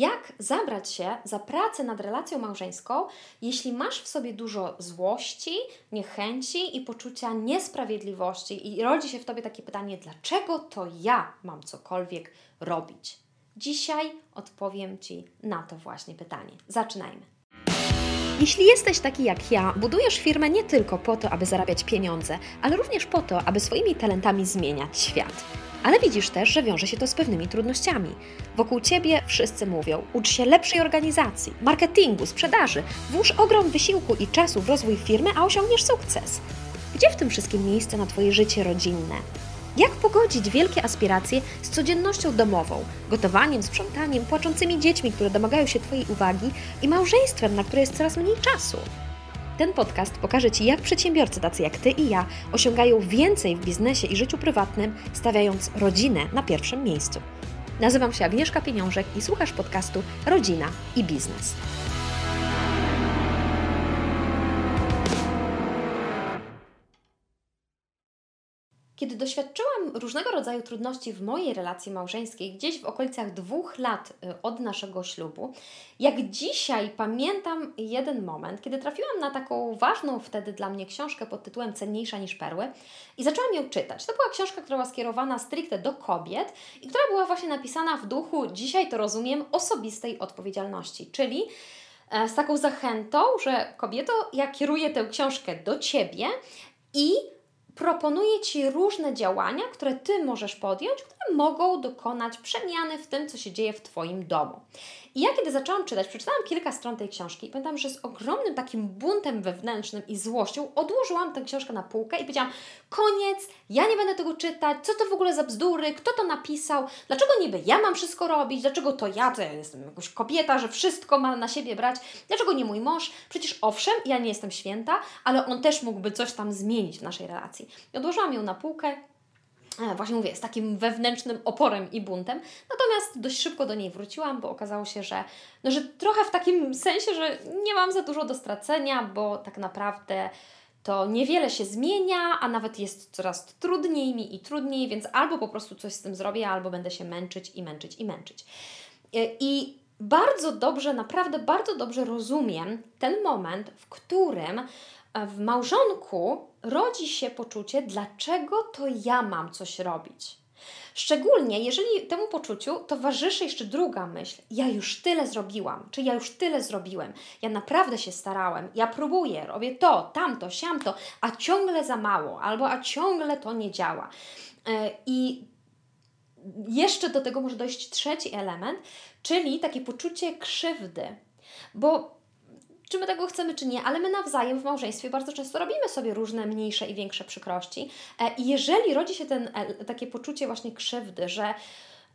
jak zabrać się za pracę nad relacją małżeńską, jeśli masz w sobie dużo złości, niechęci i poczucia niesprawiedliwości i rodzi się w tobie takie pytanie, dlaczego to ja mam cokolwiek robić? Dzisiaj odpowiem Ci na to właśnie pytanie. Zaczynajmy. Jeśli jesteś taki jak ja, budujesz firmę nie tylko po to, aby zarabiać pieniądze, ale również po to, aby swoimi talentami zmieniać świat. Ale widzisz też, że wiąże się to z pewnymi trudnościami. Wokół ciebie wszyscy mówią: ucz się lepszej organizacji, marketingu, sprzedaży, włóż ogrom wysiłku i czasu w rozwój firmy, a osiągniesz sukces. Gdzie w tym wszystkim miejsce na Twoje życie rodzinne? Jak pogodzić wielkie aspiracje z codziennością domową, gotowaniem, sprzątaniem, płaczącymi dziećmi, które domagają się Twojej uwagi i małżeństwem, na które jest coraz mniej czasu? Ten podcast pokaże Ci, jak przedsiębiorcy tacy jak Ty i ja osiągają więcej w biznesie i życiu prywatnym, stawiając rodzinę na pierwszym miejscu. Nazywam się Agnieszka Pieniążek i słuchasz podcastu Rodzina i Biznes. Kiedy doświadczyłam różnego rodzaju trudności w mojej relacji małżeńskiej, gdzieś w okolicach dwóch lat y, od naszego ślubu, jak dzisiaj pamiętam jeden moment, kiedy trafiłam na taką ważną wtedy dla mnie książkę pod tytułem Cenniejsza niż perły i zaczęłam ją czytać. To była książka, która była skierowana stricte do kobiet i która była właśnie napisana w duchu, dzisiaj to rozumiem, osobistej odpowiedzialności, czyli e, z taką zachętą, że kobieto, ja kieruję tę książkę do Ciebie i proponuje Ci różne działania, które Ty możesz podjąć, które mogą dokonać przemiany w tym, co się dzieje w Twoim domu. I ja kiedy zaczęłam czytać, przeczytałam kilka stron tej książki i pamiętam, że z ogromnym takim buntem wewnętrznym i złością odłożyłam tę książkę na półkę i powiedziałam, koniec, ja nie będę tego czytać, co to w ogóle za bzdury, kto to napisał, dlaczego niby ja mam wszystko robić, dlaczego to ja, to ja jestem jakaś kobieta, że wszystko ma na siebie brać, dlaczego nie mój mąż, przecież owszem, ja nie jestem święta, ale on też mógłby coś tam zmienić w naszej relacji. Odłożyłam ją na półkę, E, właśnie mówię, z takim wewnętrznym oporem i buntem. Natomiast dość szybko do niej wróciłam, bo okazało się, że, no, że trochę w takim sensie, że nie mam za dużo do stracenia, bo tak naprawdę to niewiele się zmienia, a nawet jest coraz trudniej mi i trudniej, więc albo po prostu coś z tym zrobię, albo będę się męczyć i męczyć i męczyć. E, I bardzo dobrze, naprawdę bardzo dobrze rozumiem ten moment, w którym w małżonku rodzi się poczucie, dlaczego to ja mam coś robić. Szczególnie jeżeli temu poczuciu towarzyszy jeszcze druga myśl: ja już tyle zrobiłam, czy ja już tyle zrobiłem, ja naprawdę się starałem, ja próbuję, robię to, tamto, siamto, a ciągle za mało, albo a ciągle to nie działa. E, I jeszcze do tego może dojść trzeci element, czyli takie poczucie krzywdy. Bo czy my tego chcemy, czy nie, ale my nawzajem w małżeństwie bardzo często robimy sobie różne mniejsze i większe przykrości. E, I jeżeli rodzi się ten, e, takie poczucie właśnie krzywdy, że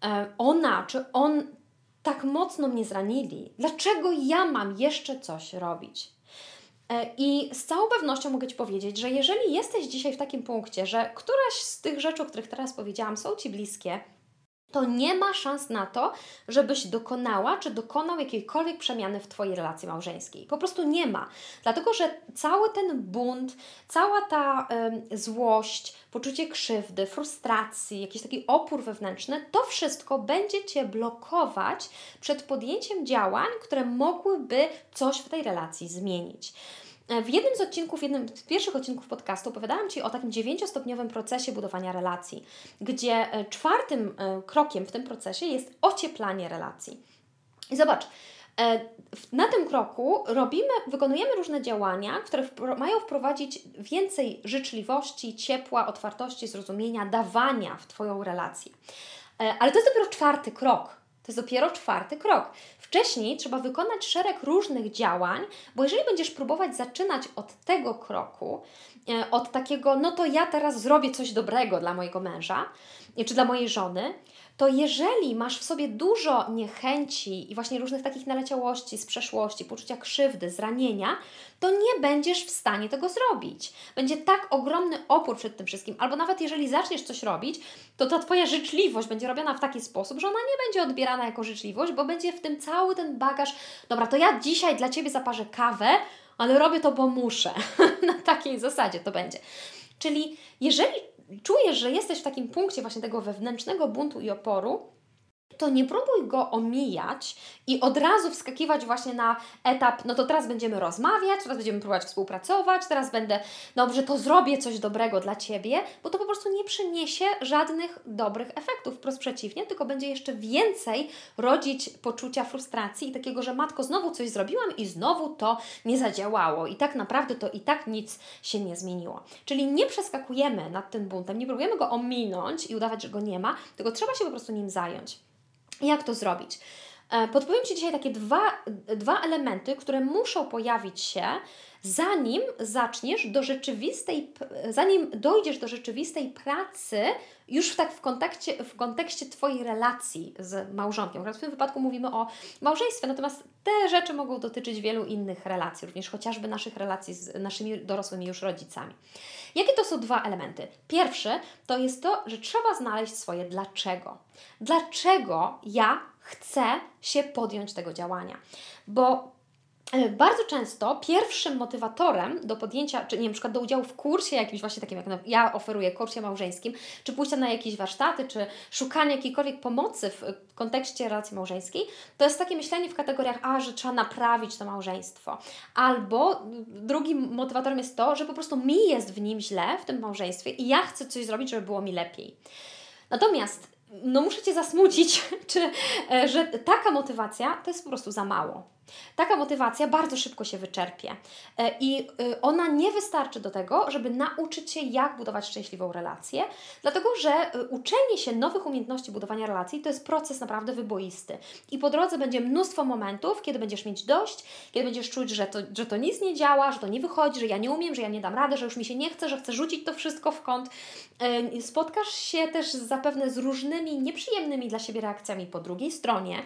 e, ona czy on tak mocno mnie zranili, dlaczego ja mam jeszcze coś robić? I z całą pewnością mogę Ci powiedzieć, że jeżeli jesteś dzisiaj w takim punkcie, że któraś z tych rzeczy, o których teraz powiedziałam, są Ci bliskie, to nie ma szans na to, żebyś dokonała czy dokonał jakiejkolwiek przemiany w Twojej relacji małżeńskiej. Po prostu nie ma. Dlatego, że cały ten bunt, cała ta y, złość, poczucie krzywdy, frustracji, jakiś taki opór wewnętrzny, to wszystko będzie Cię blokować przed podjęciem działań, które mogłyby coś w tej relacji zmienić. E, w jednym z odcinków, jednym z pierwszych odcinków podcastu opowiadałam Ci o takim dziewięciostopniowym procesie budowania relacji, gdzie e, czwartym e, krokiem w tym procesie jest ocieplanie relacji. I zobacz, na tym kroku robimy, wykonujemy różne działania, które mają wprowadzić więcej życzliwości, ciepła, otwartości, zrozumienia, dawania w Twoją relację. Ale to jest dopiero czwarty krok. To jest dopiero czwarty krok. Wcześniej trzeba wykonać szereg różnych działań, bo jeżeli będziesz próbować zaczynać od tego kroku, od takiego, no to ja teraz zrobię coś dobrego dla mojego męża czy dla mojej żony, to jeżeli masz w sobie dużo niechęci i właśnie różnych takich naleciałości z przeszłości, poczucia krzywdy, zranienia, to nie będziesz w stanie tego zrobić. Będzie tak ogromny opór przed tym wszystkim, albo nawet jeżeli zaczniesz coś robić, to ta Twoja życzliwość będzie robiona w taki sposób, że ona nie będzie odbierana jako życzliwość, bo będzie w tym cały ten bagaż, dobra, to ja dzisiaj dla Ciebie zaparzę kawę, ale robię to, bo muszę. Na takiej zasadzie to będzie. Czyli jeżeli czujesz, że jesteś w takim punkcie właśnie tego wewnętrznego buntu i oporu, to nie próbuj go omijać i od razu wskakiwać właśnie na etap, no to teraz będziemy rozmawiać, teraz będziemy próbować współpracować, teraz będę, dobrze, to zrobię coś dobrego dla Ciebie, bo to po prostu nie przyniesie żadnych dobrych efektów, wprost przeciwnie, tylko będzie jeszcze więcej rodzić poczucia frustracji i takiego, że matko, znowu coś zrobiłam i znowu to nie zadziałało i tak naprawdę to i tak nic się nie zmieniło. Czyli nie przeskakujemy nad tym buntem, nie próbujemy go ominąć i udawać, że go nie ma, tylko trzeba się po prostu nim zająć. Jak to zrobić? E, podpowiem Ci dzisiaj takie dwa, dwa elementy, które muszą pojawić się, zanim zaczniesz do rzeczywistej, zanim dojdziesz do rzeczywistej pracy, już w, tak w kontekście, w kontekście Twojej relacji z małżonkiem. W tym wypadku mówimy o małżeństwie, natomiast te rzeczy mogą dotyczyć wielu innych relacji, również chociażby naszych relacji z naszymi dorosłymi już rodzicami. Jakie to są dwa elementy? Pierwszy to jest to, że trzeba znaleźć swoje dlaczego. Dlaczego ja chcę się podjąć tego działania? Bo bardzo często pierwszym motywatorem do podjęcia, czy nie na przykład do udziału w kursie jakimś właśnie takim, jak ja oferuję, kursie małżeńskim, czy pójścia na jakieś warsztaty, czy szukanie jakiejkolwiek pomocy w kontekście relacji małżeńskiej, to jest takie myślenie w kategoriach, a, że trzeba naprawić to małżeństwo. Albo drugim motywatorem jest to, że po prostu mi jest w nim źle, w tym małżeństwie i ja chcę coś zrobić, żeby było mi lepiej. Natomiast no muszę Cię zasmucić, czy, e, że taka motywacja to jest po prostu za mało. Taka motywacja bardzo szybko się wyczerpie e, i y, ona nie wystarczy do tego, żeby nauczyć się, jak budować szczęśliwą relację, dlatego że y, uczenie się nowych umiejętności budowania relacji to jest proces naprawdę wyboisty. I po drodze będzie mnóstwo momentów, kiedy będziesz mieć dość, kiedy będziesz czuć, że to, że to nic nie działa, że to nie wychodzi, że ja nie umiem, że ja nie dam rady, że już mi się nie chce, że chcę rzucić to wszystko w kąt. E, spotkasz się też zapewne z różnymi nieprzyjemnymi dla siebie reakcjami po drugiej stronie,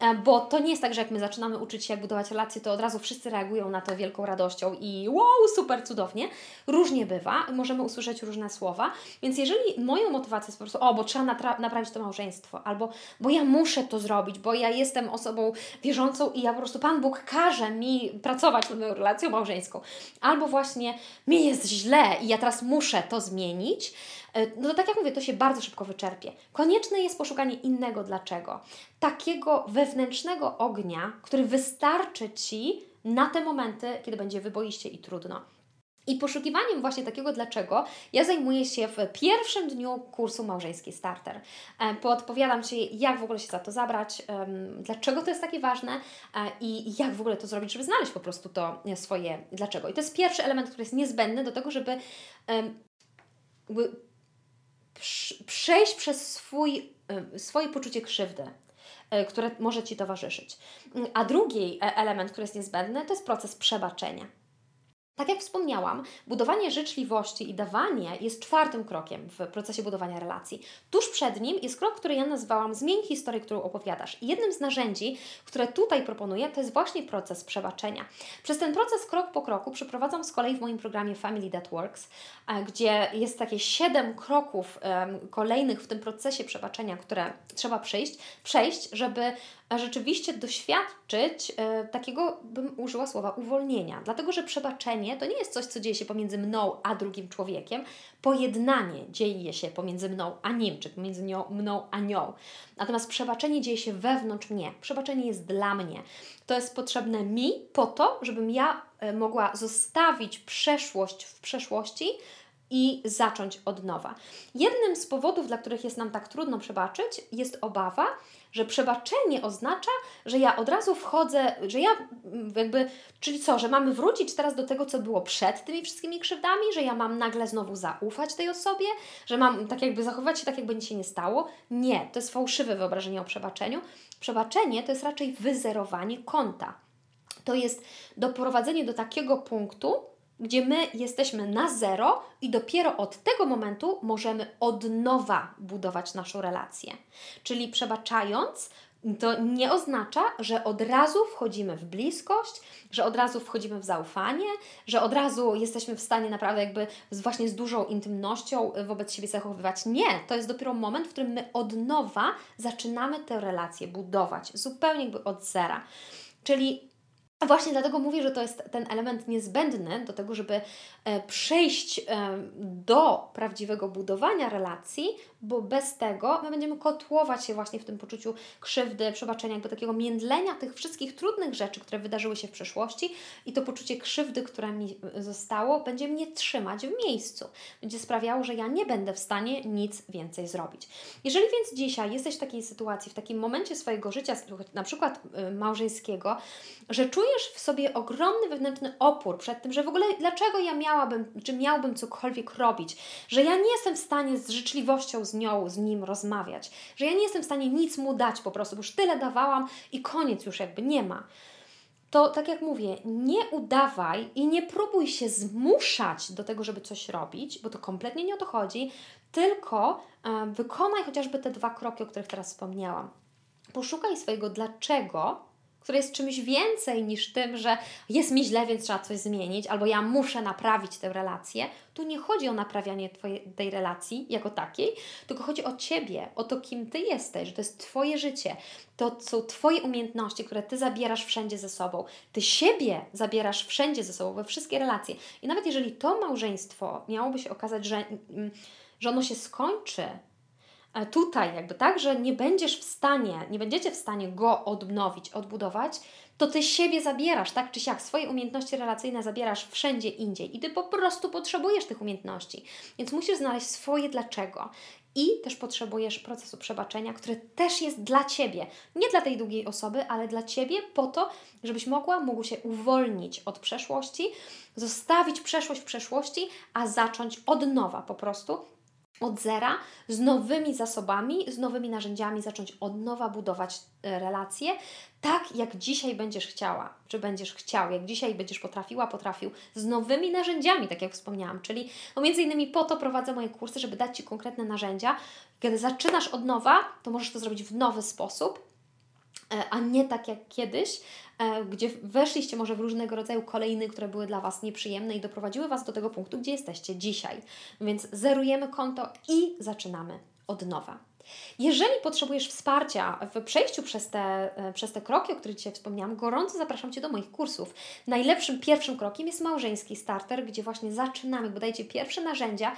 e, bo to nie jest tak, że jak my zaczynamy uczyć się, jak budować relacje, to od razu wszyscy reagują na to wielką radością i wow, super cudownie. Różnie bywa, możemy usłyszeć różne słowa, więc jeżeli moją motywacją jest po prostu, o, bo trzeba naprawić to małżeństwo, albo bo ja muszę to zrobić, bo ja jestem osobą wierzącą i ja po prostu Pan Bóg każe mi pracować nad moją relacją małżeńską, albo właśnie mi jest źle i ja teraz muszę to zmienić, no to tak jak mówię, to się bardzo szybko wyczerpie. Konieczne jest poszukanie innego dlaczego. Takiego wewnętrznego ognia, który wystarczy Ci na te momenty, kiedy będzie wyboiście i trudno. I poszukiwaniem właśnie takiego dlaczego ja zajmuję się w pierwszym dniu kursu Małżeński Starter. E, podpowiadam Ci, jak w ogóle się za to zabrać, dlaczego to jest takie ważne e, i jak w ogóle to zrobić, żeby znaleźć po prostu to swoje dlaczego. I to jest pierwszy element, który jest niezbędny do tego, żeby przejść przez swój, swoje poczucie krzywdy, e, które może Ci towarzyszyć. A drugi e, element, który jest niezbędny, to jest proces przebaczenia. Tak jak wspomniałam, budowanie życzliwości i dawanie jest czwartym krokiem w procesie budowania relacji. Tuż przed nim jest krok, który ja nazwałam zmień historię, którą opowiadasz. I jednym z narzędzi, które tutaj proponuję, to jest właśnie proces przebaczenia. Przez ten proces krok po kroku przeprowadzam z kolei w moim programie Family That Works, e, gdzie jest takie siedem kroków kolejnych w tym procesie przebaczenia, które trzeba przejść, przejść żeby rzeczywiście doświadczyć e, takiego, bym użyła słowa, uwolnienia. Dlatego, że przebaczenie to nie jest coś, co dzieje się pomiędzy mną a drugim człowiekiem. Pojednanie dzieje się pomiędzy mną a nim, czy pomiędzy nią, mną a nią. Natomiast przebaczenie dzieje się wewnątrz mnie. Przebaczenie jest dla mnie. To jest potrzebne mi po to, żebym ja e, mogła zostawić przeszłość w przeszłości, i zacząć od nowa. Jednym z powodów, dla których jest nam tak trudno przebaczyć, jest obawa, że przebaczenie oznacza, że ja od razu wchodzę, że ja mm, jakby, czyli co, że mamy wrócić teraz do tego, co było przed tymi wszystkimi krzywdami, że ja mam nagle znowu zaufać tej osobie, że mam tak jakby zachowywać się tak, jakby nic się nie stało. Nie, to jest fałszywe wyobrażenie o przebaczeniu. Przebaczenie to jest raczej wyzerowanie konta. To jest doprowadzenie do takiego punktu, gdzie my jesteśmy na zero i dopiero od tego momentu możemy od nowa budować naszą relację. Czyli przebaczając, to nie oznacza, że od razu wchodzimy w bliskość, że od razu wchodzimy w zaufanie, że od razu jesteśmy w stanie naprawdę jakby z, właśnie z dużą intymnością wobec siebie zachowywać. Nie, to jest dopiero moment, w którym my od nowa zaczynamy tę relację budować, zupełnie jakby od zera. Czyli Właśnie dlatego mówię, że to jest ten element niezbędny do tego, żeby e, przejść e, do prawdziwego budowania relacji, bo bez tego my będziemy kotłować się właśnie w tym poczuciu krzywdy, przebaczenia, jakby takiego międlenia tych wszystkich trudnych rzeczy, które wydarzyły się w przeszłości i to poczucie krzywdy, które mi zostało, będzie mnie trzymać w miejscu. Będzie sprawiało, że ja nie będę w stanie nic więcej zrobić. Jeżeli więc dzisiaj jesteś w takiej sytuacji, w takim momencie swojego życia, na przykład e, małżeńskiego, że czujesz w sobie ogromny wewnętrzny opór przed tym, że w ogóle dlaczego ja miałabym, czy miałbym cokolwiek robić, że ja nie jestem w stanie z życzliwością z nią, z nim rozmawiać, że ja nie jestem w stanie nic mu dać po prostu, już tyle dawałam i koniec już jakby nie ma. To tak jak mówię, nie udawaj i nie próbuj się zmuszać do tego, żeby coś robić, bo to kompletnie nie o to chodzi, tylko wykonaj chociażby te dwa kroki, o których teraz wspomniałam. Poszukaj swojego dlaczego które jest czymś więcej niż tym, że jest mi źle, więc trzeba coś zmienić, albo ja muszę naprawić tę relację. Tu nie chodzi o naprawianie twojej, tej relacji jako takiej, tylko chodzi o Ciebie, o to, kim Ty jesteś, że to jest Twoje życie. To są Twoje umiejętności, które Ty zabierasz wszędzie ze sobą. Ty siebie zabierasz wszędzie ze sobą, we wszystkie relacje. I nawet jeżeli to małżeństwo miałoby się okazać, że, mm, że ono się skończy, tutaj jakby tak, że nie będziesz w stanie, nie będziecie w stanie go odnowić, odbudować, to ty siebie zabierasz, tak czy siak, swoje umiejętności relacyjne zabierasz wszędzie indziej i ty po prostu potrzebujesz tych umiejętności. Więc musisz znaleźć swoje dlaczego. I też potrzebujesz procesu przebaczenia, który też jest dla ciebie. Nie dla tej drugiej osoby, ale dla ciebie, po to, żebyś mogła, mógł się uwolnić od przeszłości, zostawić przeszłość w przeszłości, a zacząć od nowa po prostu od zera, z nowymi zasobami, z nowymi narzędziami, zacząć od nowa budować e, relacje, tak jak dzisiaj będziesz chciała, czy będziesz chciał, jak dzisiaj będziesz potrafiła, potrafił, z nowymi narzędziami, tak jak wspomniałam. Czyli no między innymi po to prowadzę moje kursy, żeby dać Ci konkretne narzędzia. Kiedy zaczynasz od nowa, to możesz to zrobić w nowy sposób, a nie tak jak kiedyś, e, gdzie weszliście może w różnego rodzaju kolejny, które były dla Was nieprzyjemne i doprowadziły Was do tego punktu, gdzie jesteście dzisiaj. Więc zerujemy konto i zaczynamy od nowa. Jeżeli potrzebujesz wsparcia w przejściu przez te, e, przez te kroki, o których dzisiaj wspomniałam, gorąco zapraszam Cię do moich kursów. Najlepszym pierwszym krokiem jest małżeński starter, gdzie właśnie zaczynamy, bo dajecie pierwsze narzędzia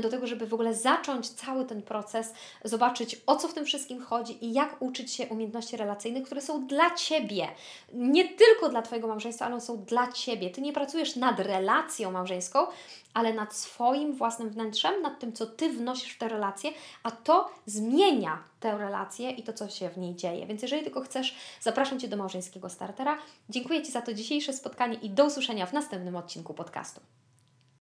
do tego, żeby w ogóle zacząć cały ten proces, zobaczyć o co w tym wszystkim chodzi i jak uczyć się umiejętności relacyjnych, które są dla Ciebie. Nie tylko dla Twojego małżeństwa, ale są dla Ciebie. Ty nie pracujesz nad relacją małżeńską, ale nad swoim własnym wnętrzem, nad tym, co Ty wnosisz w tę relację, a to zmienia tę relację i to, co się w niej dzieje. Więc jeżeli tylko chcesz, zapraszam Cię do małżeńskiego startera. Dziękuję Ci za to dzisiejsze spotkanie i do usłyszenia w następnym odcinku podcastu.